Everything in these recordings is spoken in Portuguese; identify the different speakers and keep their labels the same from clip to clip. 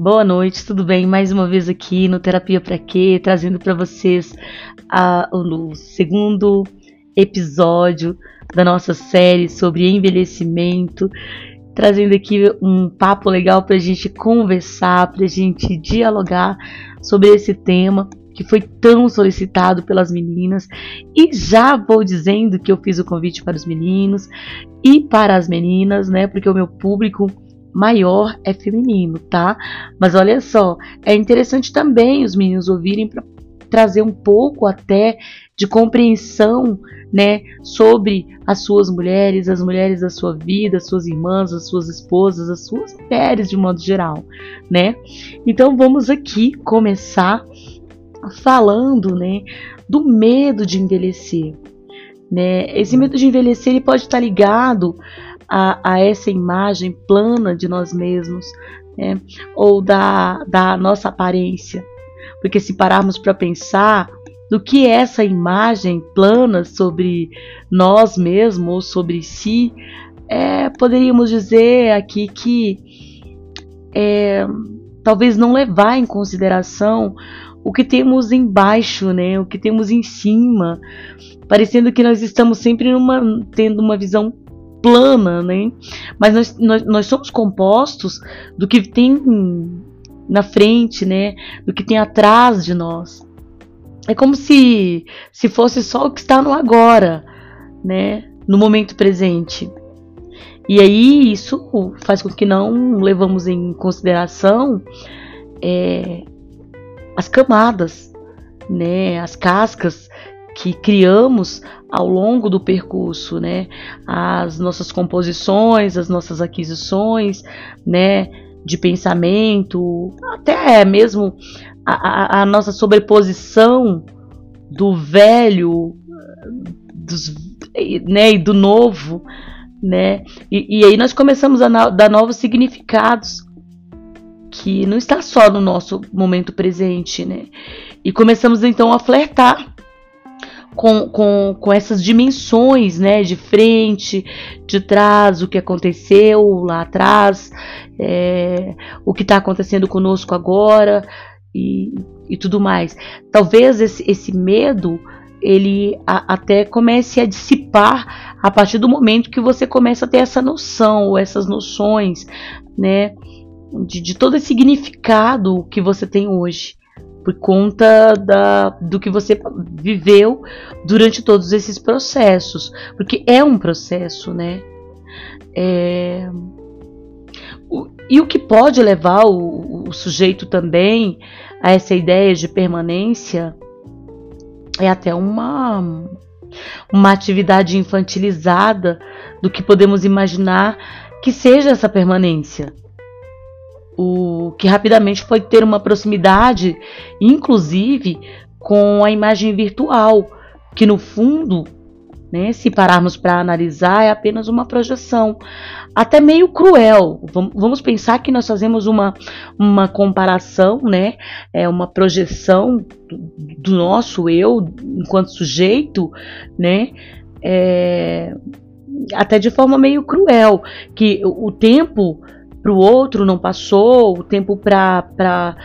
Speaker 1: Boa noite, tudo bem? Mais uma vez aqui no Terapia Pra Quê, trazendo para vocês a, o segundo episódio da nossa série sobre envelhecimento, trazendo aqui um papo legal para a gente conversar, para a gente dialogar sobre esse tema que foi tão solicitado pelas meninas. E já vou dizendo que eu fiz o convite para os meninos e para as meninas, né? Porque o meu público maior é feminino, tá? Mas olha só, é interessante também os meninos ouvirem para trazer um pouco até de compreensão, né, sobre as suas mulheres, as mulheres da sua vida, as suas irmãs, as suas esposas, as suas mulheres de modo geral, né? Então vamos aqui começar falando, né, do medo de envelhecer, né? Esse medo de envelhecer ele pode estar ligado a, a essa imagem plana de nós mesmos, né? ou da, da nossa aparência. Porque se pararmos para pensar do que é essa imagem plana sobre nós mesmos ou sobre si, é, poderíamos dizer aqui que é, talvez não levar em consideração o que temos embaixo, né? O que temos em cima, parecendo que nós estamos sempre numa, tendo uma visão plana, né? Mas nós, nós, nós somos compostos do que tem na frente, né? Do que tem atrás de nós. É como se, se fosse só o que está no agora, né? No momento presente. E aí isso faz com que não levamos em consideração é, as camadas, né? As cascas que criamos ao longo do percurso, né? As nossas composições, as nossas aquisições, né? De pensamento, até mesmo a, a, nossa sobreposição do velho, dos, né? E do novo, né? E, e aí nós começamos a dar novos significados que não está só no nosso momento presente, né? E começamos então a flertar com, com, com essas dimensões, né, de frente, de trás, o que aconteceu lá atrás, é, o que está acontecendo conosco agora e, e tudo mais. Talvez esse, esse medo ele a, até comece a dissipar a partir do momento que você começa a ter essa noção, ou essas noções, né, de, de todo esse significado que você tem hoje por conta da, do que você viveu durante todos esses processos, porque é um processo, né? É, o, e o que pode levar o, o sujeito também a essa ideia de permanência é até uma uma atividade infantilizada do que podemos imaginar que seja essa permanência o que rapidamente foi ter uma proximidade, inclusive com a imagem virtual, que no fundo, né, se pararmos para analisar, é apenas uma projeção, até meio cruel. Vamos pensar que nós fazemos uma, uma comparação, né, é uma projeção do nosso eu enquanto sujeito, né, é, até de forma meio cruel, que o tempo para o outro não passou, o tempo para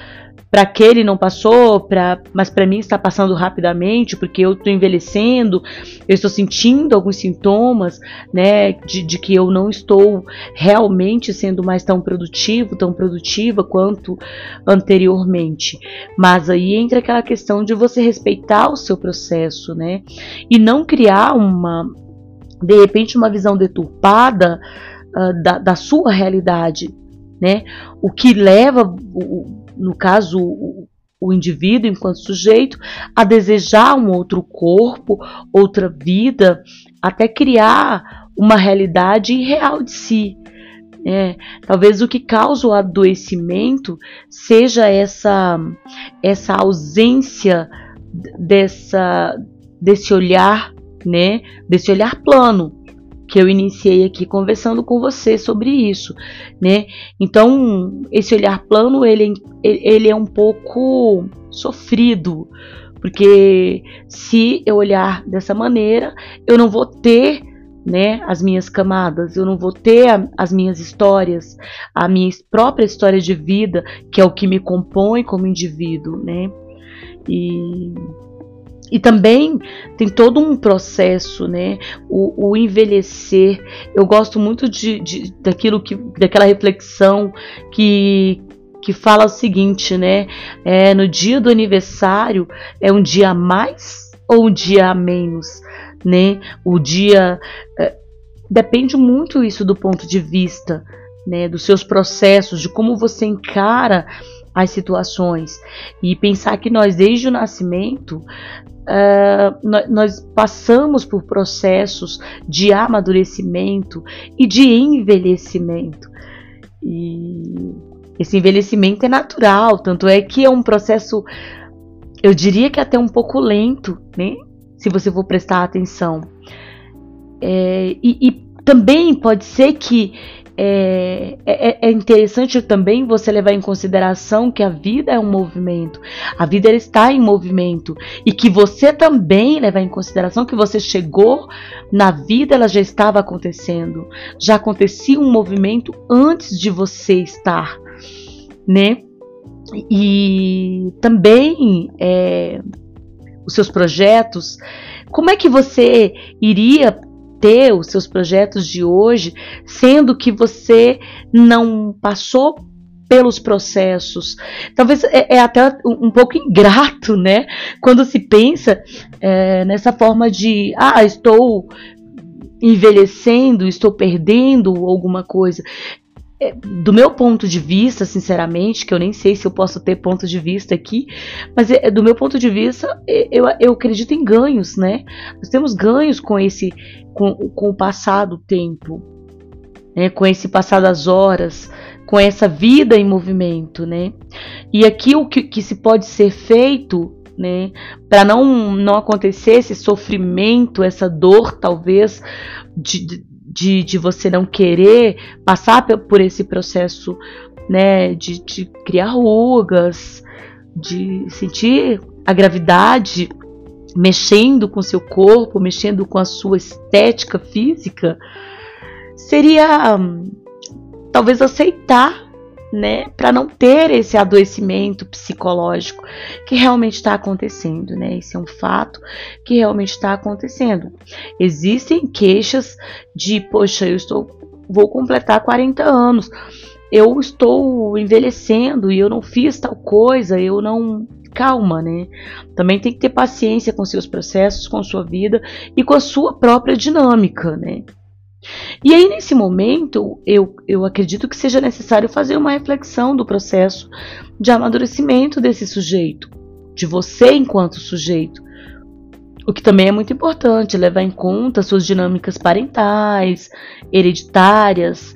Speaker 1: para aquele não passou, pra, mas para mim está passando rapidamente, porque eu estou envelhecendo, eu estou sentindo alguns sintomas, né, de, de, que eu não estou realmente sendo mais tão produtivo, tão produtiva quanto anteriormente. Mas aí entra aquela questão de você respeitar o seu processo, né, e não criar uma, de repente, uma visão deturpada uh, da, da, sua realidade, né? O que leva, o, no caso, o, o indivíduo enquanto sujeito a desejar um outro corpo, outra vida, até criar uma realidade irreal de si. É, talvez o que causa o adoecimento seja essa essa ausência dessa desse olhar, né, desse olhar plano, que eu iniciei aqui conversando com você sobre isso, né? Então, esse olhar plano, ele, ele é um pouco sofrido, porque se eu olhar dessa maneira, eu não vou ter né, as minhas camadas, eu não vou ter a, as minhas histórias, a minha própria história de vida, que é o que me compõe como indivíduo, né? E, e também tem todo um processo, né? O, o envelhecer. Eu gosto muito de, de, daquilo que, daquela reflexão que, que fala o seguinte, né? É, no dia do aniversário é um dia a mais ou um dia a menos? né? O dia é, depende muito isso do ponto de vista, né? Dos seus processos, de como você encara as situações e pensar que nós desde o nascimento uh, nós, passamos por processos de amadurecimento e de envelhecimento e esse envelhecimento é natural, tanto é que é um processo, eu diria que até um pouco lento, né? se você for prestar atenção. É, e, e, também pode ser que é, é, é, interessante também você levar em consideração que a vida é um movimento, a vida está em movimento. E que você também levar em consideração que você chegou na vida, ela já estava acontecendo, já acontecia um movimento antes de você estar, né? E também é, os seus projetos, como é que você iria ter os seus projetos de hoje, sendo que você não passou pelos processos. Talvez é, é até um, pouco ingrato, né? Quando se pensa é, nessa forma de, ah, estou envelhecendo, estou perdendo alguma coisa. É, do meu ponto de vista, sinceramente, que eu nem sei se eu posso ter ponto de vista aqui, mas é, do meu ponto de vista, é, eu, eu acredito em ganhos, né? Nós temos ganhos com esse, com, com o passar do tempo, né? com esse passar das horas, com essa vida em movimento, né? E aqui o que, que se pode ser feito né? Para não não acontecer esse sofrimento, essa dor, talvez, de, de, de, de você não querer passar por esse processo né, de, de criar rugas, de sentir a gravidade mexendo com seu corpo, mexendo com a sua estética física, seria hum, talvez aceitar né, para não ter esse adoecimento psicológico que realmente está acontecendo, né? Esse é um fato que realmente está acontecendo. Existem queixas de, poxa, eu estou, vou completar 40 anos, eu estou envelhecendo e eu não fiz tal coisa, eu não calma, né? Também tem que ter paciência com seus processos, com sua vida e com a sua própria dinâmica, né? E aí, nesse momento, eu, eu acredito que seja necessário fazer uma reflexão do processo de amadurecimento desse sujeito, de você enquanto sujeito. O que também é muito importante, levar em conta suas dinâmicas parentais, hereditárias,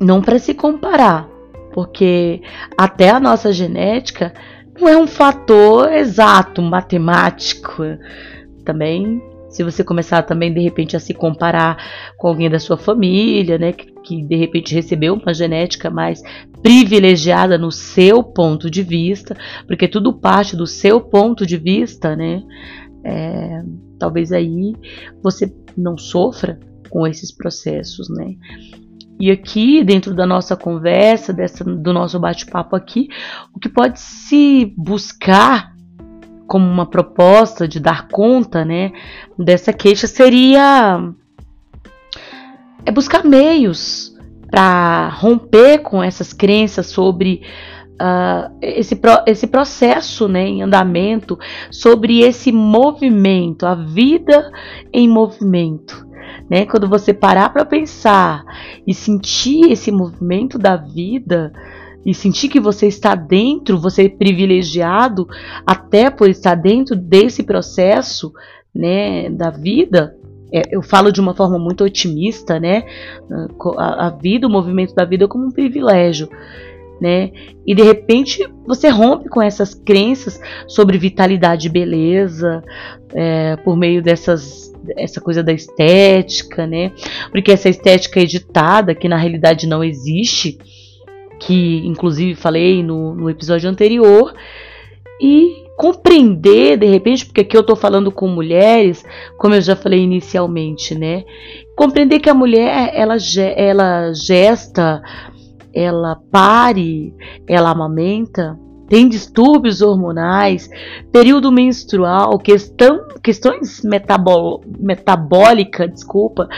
Speaker 1: não para se comparar, porque até a nossa genética não é um fator exato, matemático. Também se você começar também de repente a se comparar com alguém da sua família, né, que, que de repente recebeu uma genética mais privilegiada no seu ponto de vista, porque tudo parte do seu ponto de vista, né? É, talvez aí você não sofra com esses processos, né? E aqui, dentro da nossa conversa, dessa, do nosso bate-papo aqui, o que pode se buscar como uma proposta de dar conta, né, dessa queixa seria é buscar meios para romper com essas crenças sobre uh, esse, pro, esse processo né, em andamento, sobre esse movimento, a vida em movimento. Né? Quando você parar para pensar e sentir esse movimento da vida, e sentir que você está dentro, você é privilegiado até por estar dentro desse processo, né, da vida, é, eu falo de uma forma muito otimista, né, a, vida, o movimento da vida como um privilégio, né, e de repente você rompe com essas crenças sobre vitalidade e beleza, é, por meio dessas essa coisa da estética, né? Porque essa estética editada, que na realidade não existe, que inclusive falei no, no episódio anterior, e compreender de repente, porque aqui eu estou falando com mulheres, como eu já falei inicialmente, né? Compreender que a mulher ela, ela gesta, ela pare, ela amamenta, tem distúrbios hormonais, período menstrual, questão, questões metabol, metabólica, desculpa,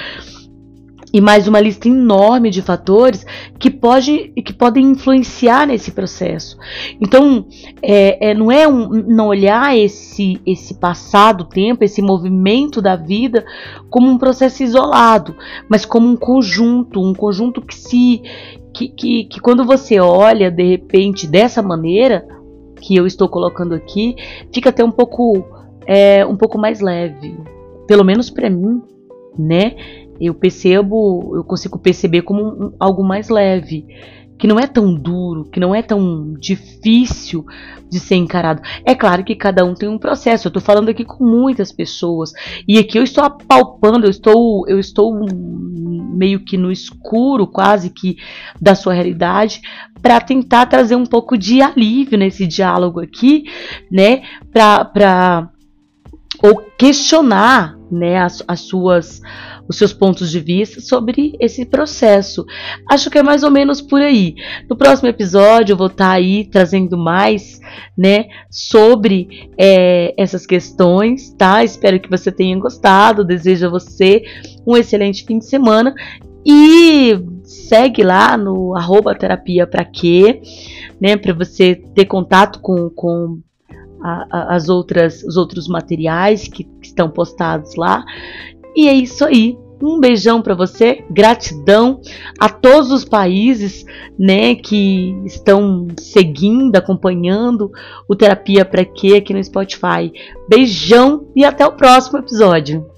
Speaker 1: e mais uma lista enorme de fatores que, pode, que podem influenciar nesse processo. Então, é, é, não é um, não olhar esse, esse passado tempo, esse movimento da vida como um processo isolado, mas como um conjunto, um conjunto que se que, que, que quando você olha de repente dessa maneira que eu estou colocando aqui, fica até um pouco é, um pouco mais leve, pelo menos para mim, né? Eu percebo, eu consigo perceber como um, algo mais leve, que não é tão duro, que não é tão difícil de ser encarado. É claro que cada um tem um processo. Eu estou falando aqui com muitas pessoas e aqui eu estou apalpando, eu estou, eu estou meio que no escuro, quase que da sua realidade, para tentar trazer um pouco de alívio nesse diálogo aqui, né? Para ou questionar, né, as, as suas os seus pontos de vista sobre esse processo. Acho que é mais ou menos por aí. No próximo episódio eu vou estar tá aí trazendo mais, né, sobre é, essas questões, tá? Espero que você tenha gostado. Desejo a você um excelente fim de semana e segue lá no arroba terapia para quê, né, para você ter contato com, com a, a, as outras, os outros materiais que, que estão postados lá. E é isso aí. Um beijão para você, gratidão a todos os países, né, que estão seguindo, acompanhando o Terapia para quê aqui no Spotify. Beijão e até o próximo episódio.